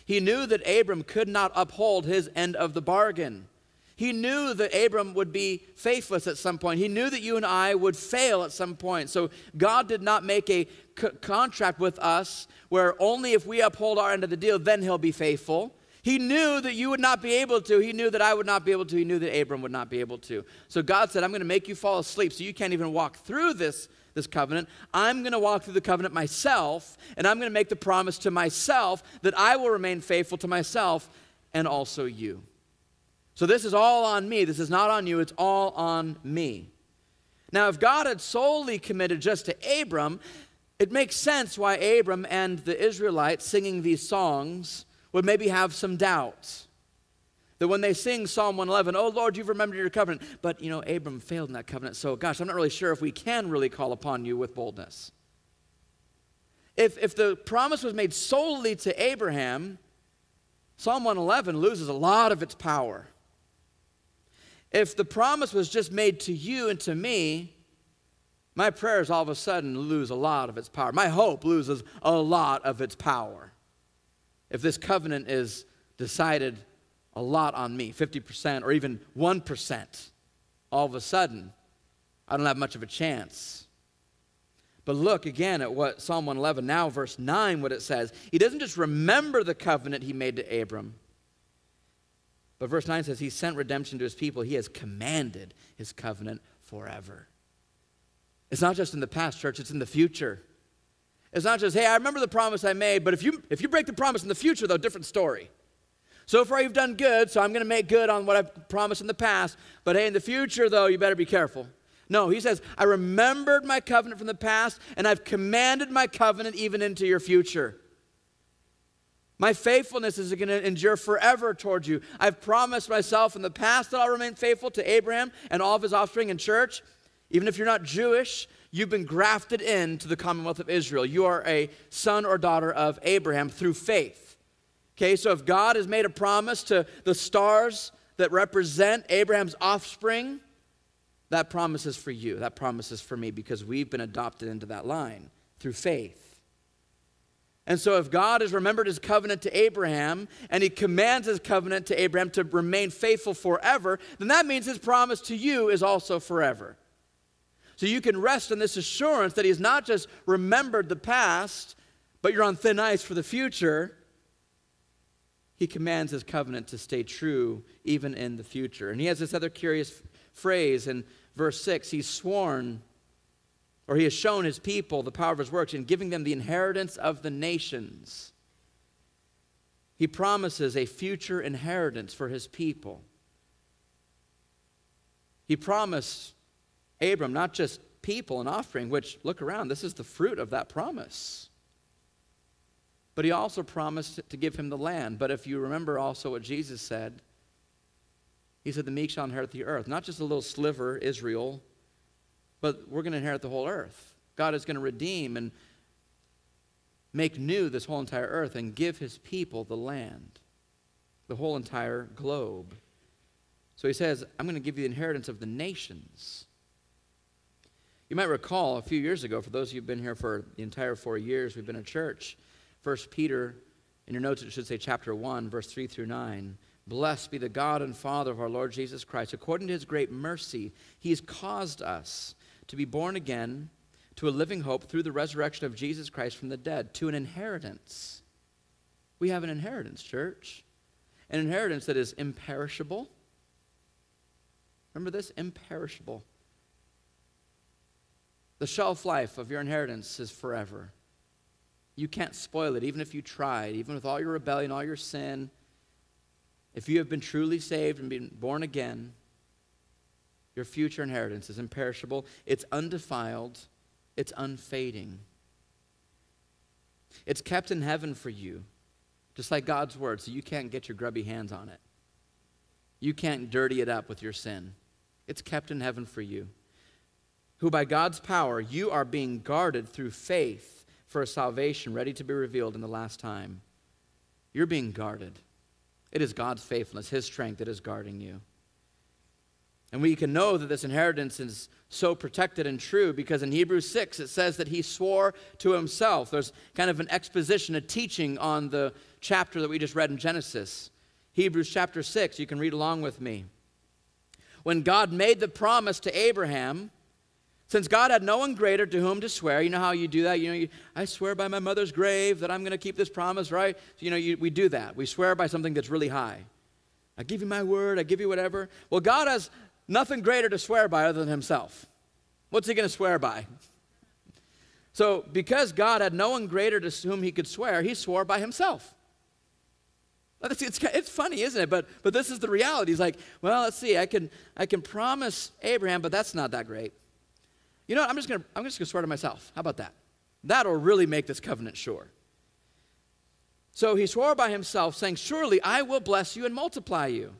A: He knew that Abram could not uphold his end of the bargain. He knew that Abram would be faithless at some point. He knew that you and I would fail at some point. So God did not make a contract with us where only if we uphold our end of the deal, then he'll be faithful. He knew that you would not be able to. He knew that I would not be able to. He knew that Abram would not be able to. So God said, I'm going to make you fall asleep so you can't even walk through this, this covenant. I'm going to walk through the covenant myself, and I'm going to make the promise to myself that I will remain faithful to myself and also you. So this is all on me. This is not on you, it's all on me. Now, if God had solely committed just to Abram, it makes sense why Abram and the Israelites singing these songs would maybe have some doubts. That when they sing Psalm 111, oh Lord, you've remembered your covenant. But, you know, Abram failed in that covenant, so gosh, I'm not really sure if we can really call upon you with boldness. If, if the promise was made solely to Abraham, Psalm 111 loses a lot of its power. If the promise was just made to you and to me, my prayers all of a sudden lose a lot of its power. My hope loses a lot of its power. If this covenant is decided a lot on me, 50% or even 1%, all of a sudden, I don't have much of a chance. But look again at what Psalm 111, now verse 9, what it says. He doesn't just remember the covenant he made to Abram, but verse 9 says, He sent redemption to His people. He has commanded His covenant forever. It's not just in the past, church, it's in the future. It's not just, hey, I remember the promise I made, but if you, if you break the promise in the future, though, different story. So far, you've done good, so I'm going to make good on what I've promised in the past. But hey, in the future, though, you better be careful. No, he says, I remembered my covenant from the past, and I've commanded my covenant even into your future. My faithfulness is going to endure forever towards you. I've promised myself in the past that I'll remain faithful to Abraham and all of his offspring in church. Even if you're not Jewish, you've been grafted into the commonwealth of Israel. You are a son or daughter of Abraham through faith. Okay, so if God has made a promise to the stars that represent Abraham's offspring, that promise is for you. That promise is for me because we've been adopted into that line through faith. And so, if God has remembered his covenant to Abraham and he commands his covenant to Abraham to remain faithful forever, then that means his promise to you is also forever. So, you can rest in this assurance that he's not just remembered the past, but you're on thin ice for the future. He commands his covenant to stay true even in the future. And he has this other curious phrase in verse 6 He's sworn or he has shown his people the power of his works in giving them the inheritance of the nations. He promises a future inheritance for his people. He promised Abram not just people and offering, which, look around, this is the fruit of that promise. But he also promised to give him the land. But if you remember also what Jesus said, he said, The meek shall inherit the earth. Not just a little sliver, Israel, but we're going to inherit the whole earth. God is going to redeem and make new this whole entire earth and give his people the land, the whole entire globe. So he says, I'm going to give you the inheritance of the nations. You might recall a few years ago, for those of you who've been here for the entire four years, we've been a church. First Peter, in your notes, it should say chapter 1, verse 3 through 9. Blessed be the God and Father of our Lord Jesus Christ. According to his great mercy, he has caused us to be born again to a living hope through the resurrection of Jesus Christ from the dead, to an inheritance. We have an inheritance, church. An inheritance that is imperishable. Remember this? Imperishable. The shelf life of your inheritance is forever. You can't spoil it, even if you tried, even with all your rebellion, all your sin. If you have been truly saved and been born again, your future inheritance is imperishable, it's undefiled, it's unfading. It's kept in heaven for you, just like God's word, so you can't get your grubby hands on it. You can't dirty it up with your sin. It's kept in heaven for you. Who by God's power you are being guarded through faith for a salvation ready to be revealed in the last time. You're being guarded. It is God's faithfulness, His strength that is guarding you. And we can know that this inheritance is so protected and true because in Hebrews 6 it says that he swore to himself. There's kind of an exposition, a teaching on the chapter that we just read in Genesis. Hebrews chapter 6, you can read along with me. When God made the promise to Abraham, since God had no one greater to whom to swear, you know how you do that? You know, you, I swear by my mother's grave that I'm going to keep this promise, right? So, you know, you, we do that. We swear by something that's really high. I give you my word, I give you whatever. Well, God has nothing greater to swear by other than himself. What's he going to swear by? So, because God had no one greater to whom he could swear, he swore by himself. It's, it's, it's, funny, isn't it? But, but this is the reality. He's like, well, let's see, I can, I can promise Abraham, but that's not that great. You know what? I'm just going to I'm just going to swear to myself. How about that? That'll really make this covenant sure. So he swore by himself, saying, Surely I will bless you and multiply you.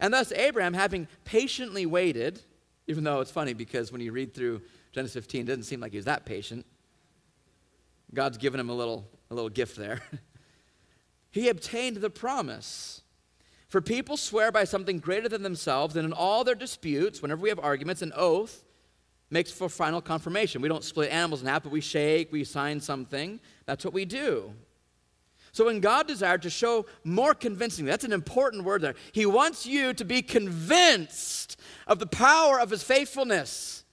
A: And thus, Abraham, having patiently waited, even though it's funny because when you read through Genesis 15, it doesn't seem like he was that patient. God's given him a little, a little gift there. he obtained the promise. For people swear by something greater than themselves, and in all their disputes, whenever we have arguments, an oath makes for final confirmation. We don't split animals in half, but we shake, we sign something. That's what we do. So when God desired to show more convincingly, that's an important word there. He wants you to be convinced of the power of his faithfulness.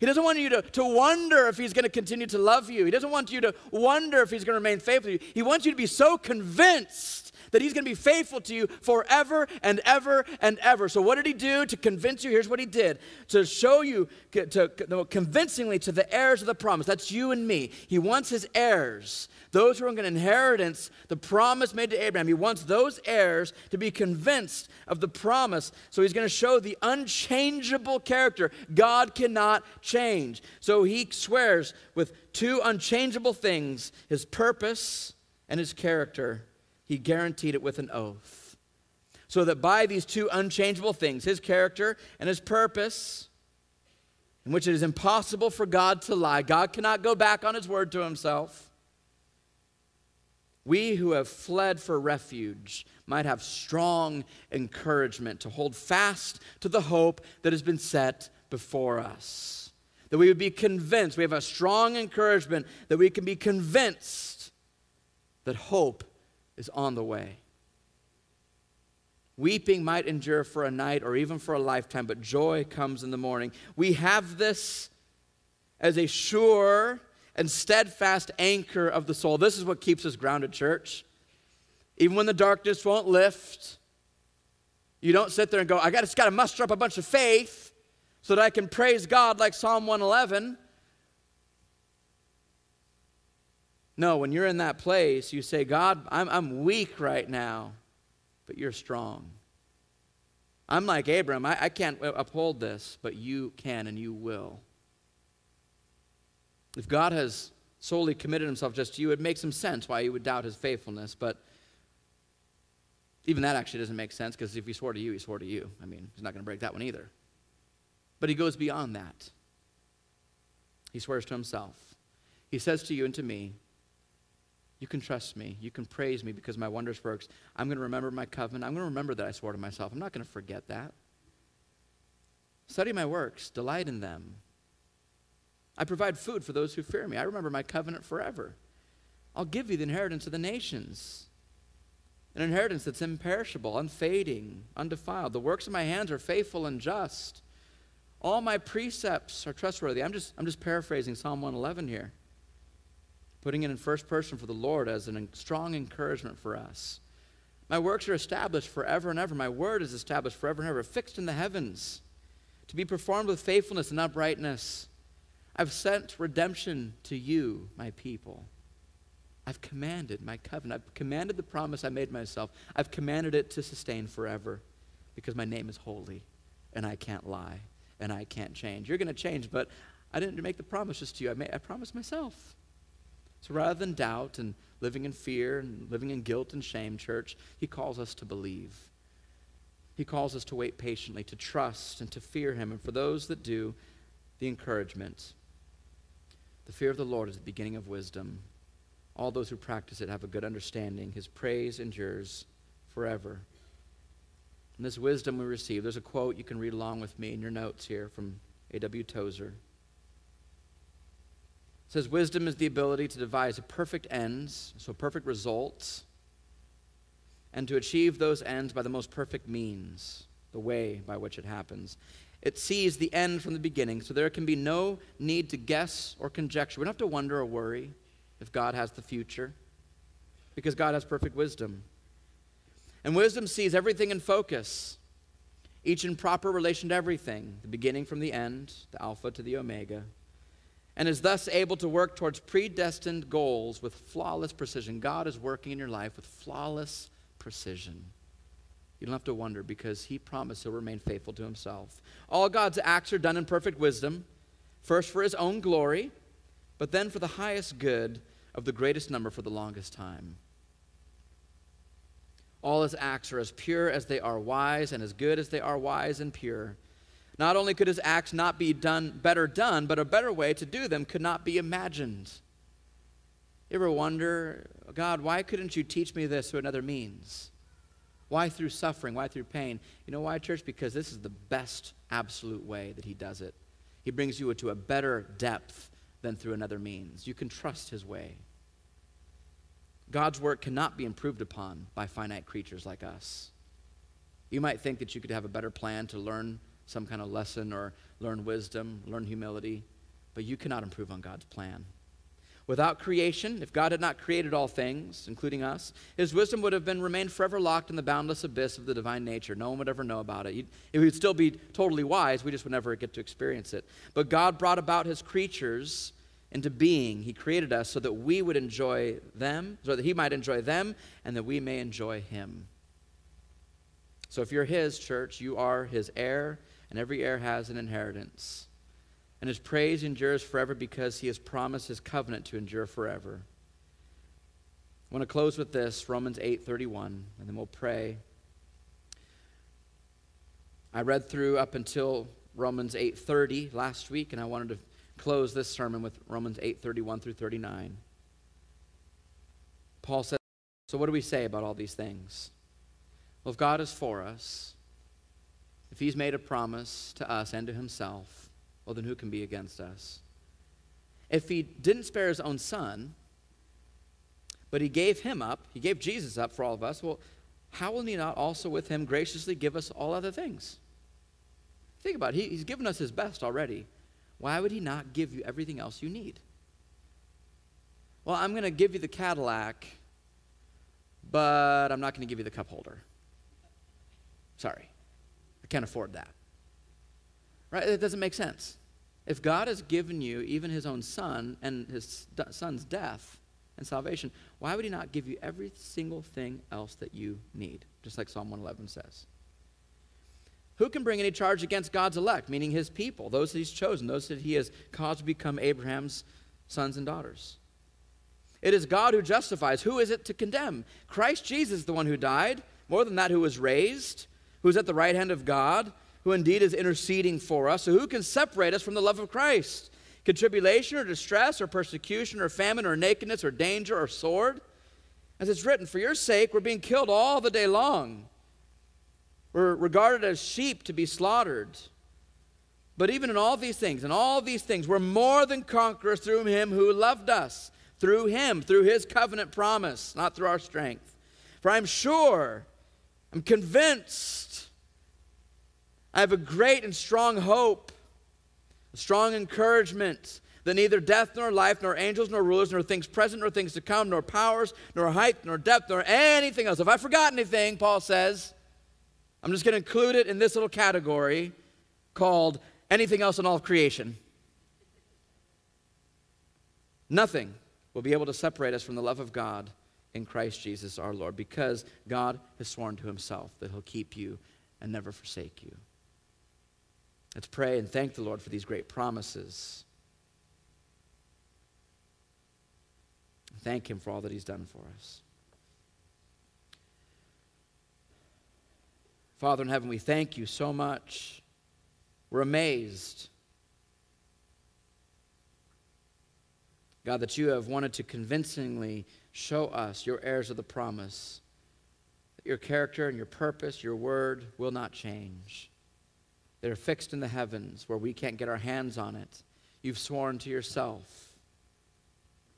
A: He doesn't want you to, to wonder if he's going to continue to love you. He doesn't want you to wonder if he's going to remain faithful to you. He wants you to be so convinced that he's going to be faithful to you forever and ever and ever. So, what did he do to convince you? Here's what he did to show you to, convincingly to the heirs of the promise. That's you and me. He wants his heirs those who are going to inheritance the promise made to Abraham. He wants those heirs to be convinced of the promise. So he's going to show the unchangeable character. God cannot change. So he swears with two unchangeable things his purpose and his character. He guaranteed it with an oath. So that by these two unchangeable things, his character and his purpose, in which it is impossible for God to lie, God cannot go back on his word to himself. We who have fled for refuge might have strong encouragement to hold fast to the hope that has been set before us. That we would be convinced, we have a strong encouragement that we can be convinced that hope is on the way. Weeping might endure for a night or even for a lifetime, but joy comes in the morning. We have this as a sure and steadfast anchor of the soul. This is what keeps us grounded, church. Even when the darkness won't lift, you don't sit there and go, I got, just got to muster up a bunch of faith so that I can praise God like Psalm 111. No, when you're in that place, you say, God, I'm, I'm weak right now, but you're strong. I'm like Abram, I, I can't uphold this, but you can and you will. If God has solely committed himself just to you, it makes some sense why you would doubt his faithfulness. But even that actually doesn't make sense because if he swore to you, he swore to you. I mean, he's not going to break that one either. But he goes beyond that. He swears to himself. He says to you and to me, You can trust me. You can praise me because my wondrous works. I'm going to remember my covenant. I'm going to remember that I swore to myself. I'm not going to forget that. Study my works, delight in them. I provide food for those who fear me. I remember my covenant forever. I'll give you the inheritance of the nations. An inheritance that's imperishable, unfading, undefiled. The works of my hands are faithful and just. All my precepts are trustworthy. I'm just, I'm just paraphrasing Psalm 111 here, putting it in first person for the Lord as a strong encouragement for us. My works are established forever and ever. My word is established forever and ever, fixed in the heavens, to be performed with faithfulness and uprightness. I've sent redemption to you, my people. I've commanded my covenant. I've commanded the promise I made myself. I've commanded it to sustain forever because my name is holy and I can't lie and I can't change. You're going to change, but I didn't make the promises to you. I, made, I promised myself. So rather than doubt and living in fear and living in guilt and shame, church, he calls us to believe. He calls us to wait patiently, to trust, and to fear him. And for those that do, the encouragement. The fear of the Lord is the beginning of wisdom. All those who practice it have a good understanding. His praise endures forever. And this wisdom we receive, there's a quote you can read along with me in your notes here from A.W. Tozer. Says, Wisdom is the ability to devise perfect ends, so perfect results, and to achieve those ends by the most perfect means, the way by which it happens. It sees the end from the beginning, so there can be no need to guess or conjecture. We don't have to wonder or worry if God has the future, because God has perfect wisdom. And wisdom sees everything in focus, each in proper relation to everything, the beginning from the end, the Alpha to the Omega, and is thus able to work towards predestined goals with flawless precision. God is working in your life with flawless precision. You don't have to wonder because he promised he'll remain faithful to himself. All God's acts are done in perfect wisdom, first for his own glory, but then for the highest good of the greatest number for the longest time. All his acts are as pure as they are wise, and as good as they are wise and pure. Not only could his acts not be done better done, but a better way to do them could not be imagined. You ever wonder, God, why couldn't you teach me this through another means? Why through suffering? Why through pain? You know why, church? Because this is the best absolute way that he does it. He brings you to a better depth than through another means. You can trust his way. God's work cannot be improved upon by finite creatures like us. You might think that you could have a better plan to learn some kind of lesson or learn wisdom, learn humility, but you cannot improve on God's plan. Without creation, if God had not created all things, including us, his wisdom would have been remained forever locked in the boundless abyss of the divine nature. No one would ever know about it. it would still be totally wise, we just would never get to experience it. But God brought about his creatures into being. He created us so that we would enjoy them, so that He might enjoy them, and that we may enjoy Him. So if you're His church, you are His heir, and every heir has an inheritance. And His praise endures forever because He has promised His covenant to endure forever. I want to close with this Romans 8:31 and then we'll pray. I read through up until Romans 8:30 last week and I wanted to close this sermon with Romans 8 31 through 39. Paul says, So, what do we say about all these things? Well, if God is for us, if He's made a promise to us and to Himself, well, then who can be against us? If He didn't spare His own Son, but He gave Him up, He gave Jesus up for all of us, well, how will He not also with Him graciously give us all other things? Think about it. He, he's given us His best already why would he not give you everything else you need? Well, I'm going to give you the Cadillac, but I'm not going to give you the cup holder. Sorry. I can't afford that. Right? It doesn't make sense. If God has given you even his own son and his son's death and salvation, why would he not give you every single thing else that you need? Just like Psalm 111 says. Who can bring any charge against God's elect, meaning his people, those that he's chosen, those that he has caused to become Abraham's sons and daughters? It is God who justifies. Who is it to condemn? Christ Jesus, the one who died, more than that, who was raised, who is at the right hand of God, who indeed is interceding for us. So who can separate us from the love of Christ? Can tribulation or distress or persecution or famine or nakedness or danger or sword? As it's written, for your sake we're being killed all the day long. We're regarded as sheep to be slaughtered. But even in all these things, in all these things, we're more than conquerors through him who loved us, through him, through his covenant promise, not through our strength. For I'm sure, I'm convinced, I have a great and strong hope, a strong encouragement that neither death nor life, nor angels nor rulers, nor things present nor things to come, nor powers, nor height, nor depth, nor anything else. If I forgot anything, Paul says, I'm just going to include it in this little category called anything else in all of creation. Nothing will be able to separate us from the love of God in Christ Jesus our Lord because God has sworn to himself that he'll keep you and never forsake you. Let's pray and thank the Lord for these great promises. Thank him for all that he's done for us. Father in heaven, we thank you so much. We're amazed God, that you have wanted to convincingly show us, your heirs of the promise, that your character and your purpose, your word will not change. They're fixed in the heavens where we can't get our hands on it. You've sworn to yourself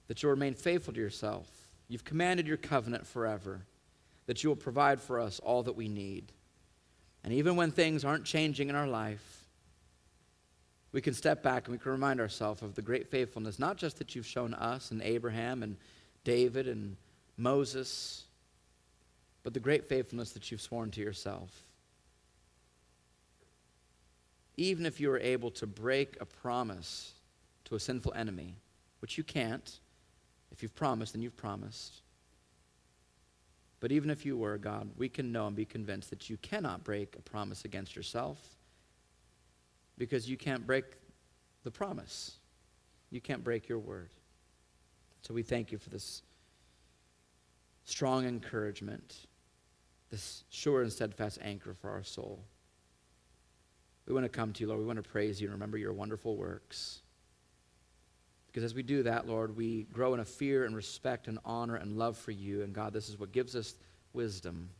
A: that you'll remain faithful to yourself. You've commanded your covenant forever, that you will provide for us all that we need. And even when things aren't changing in our life, we can step back and we can remind ourselves of the great faithfulness, not just that you've shown us and Abraham and David and Moses, but the great faithfulness that you've sworn to yourself. Even if you were able to break a promise to a sinful enemy, which you can't, if you've promised, then you've promised. But even if you were, God, we can know and be convinced that you cannot break a promise against yourself because you can't break the promise. You can't break your word. So we thank you for this strong encouragement, this sure and steadfast anchor for our soul. We want to come to you, Lord. We want to praise you and remember your wonderful works. Because as we do that, Lord, we grow in a fear and respect and honor and love for you. And God, this is what gives us wisdom,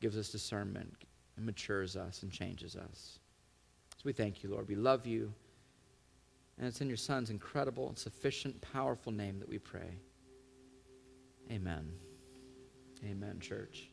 A: gives us discernment, and matures us and changes us. So we thank you, Lord. We love you. And it's in your Son's incredible and sufficient, powerful name that we pray. Amen. Amen, church.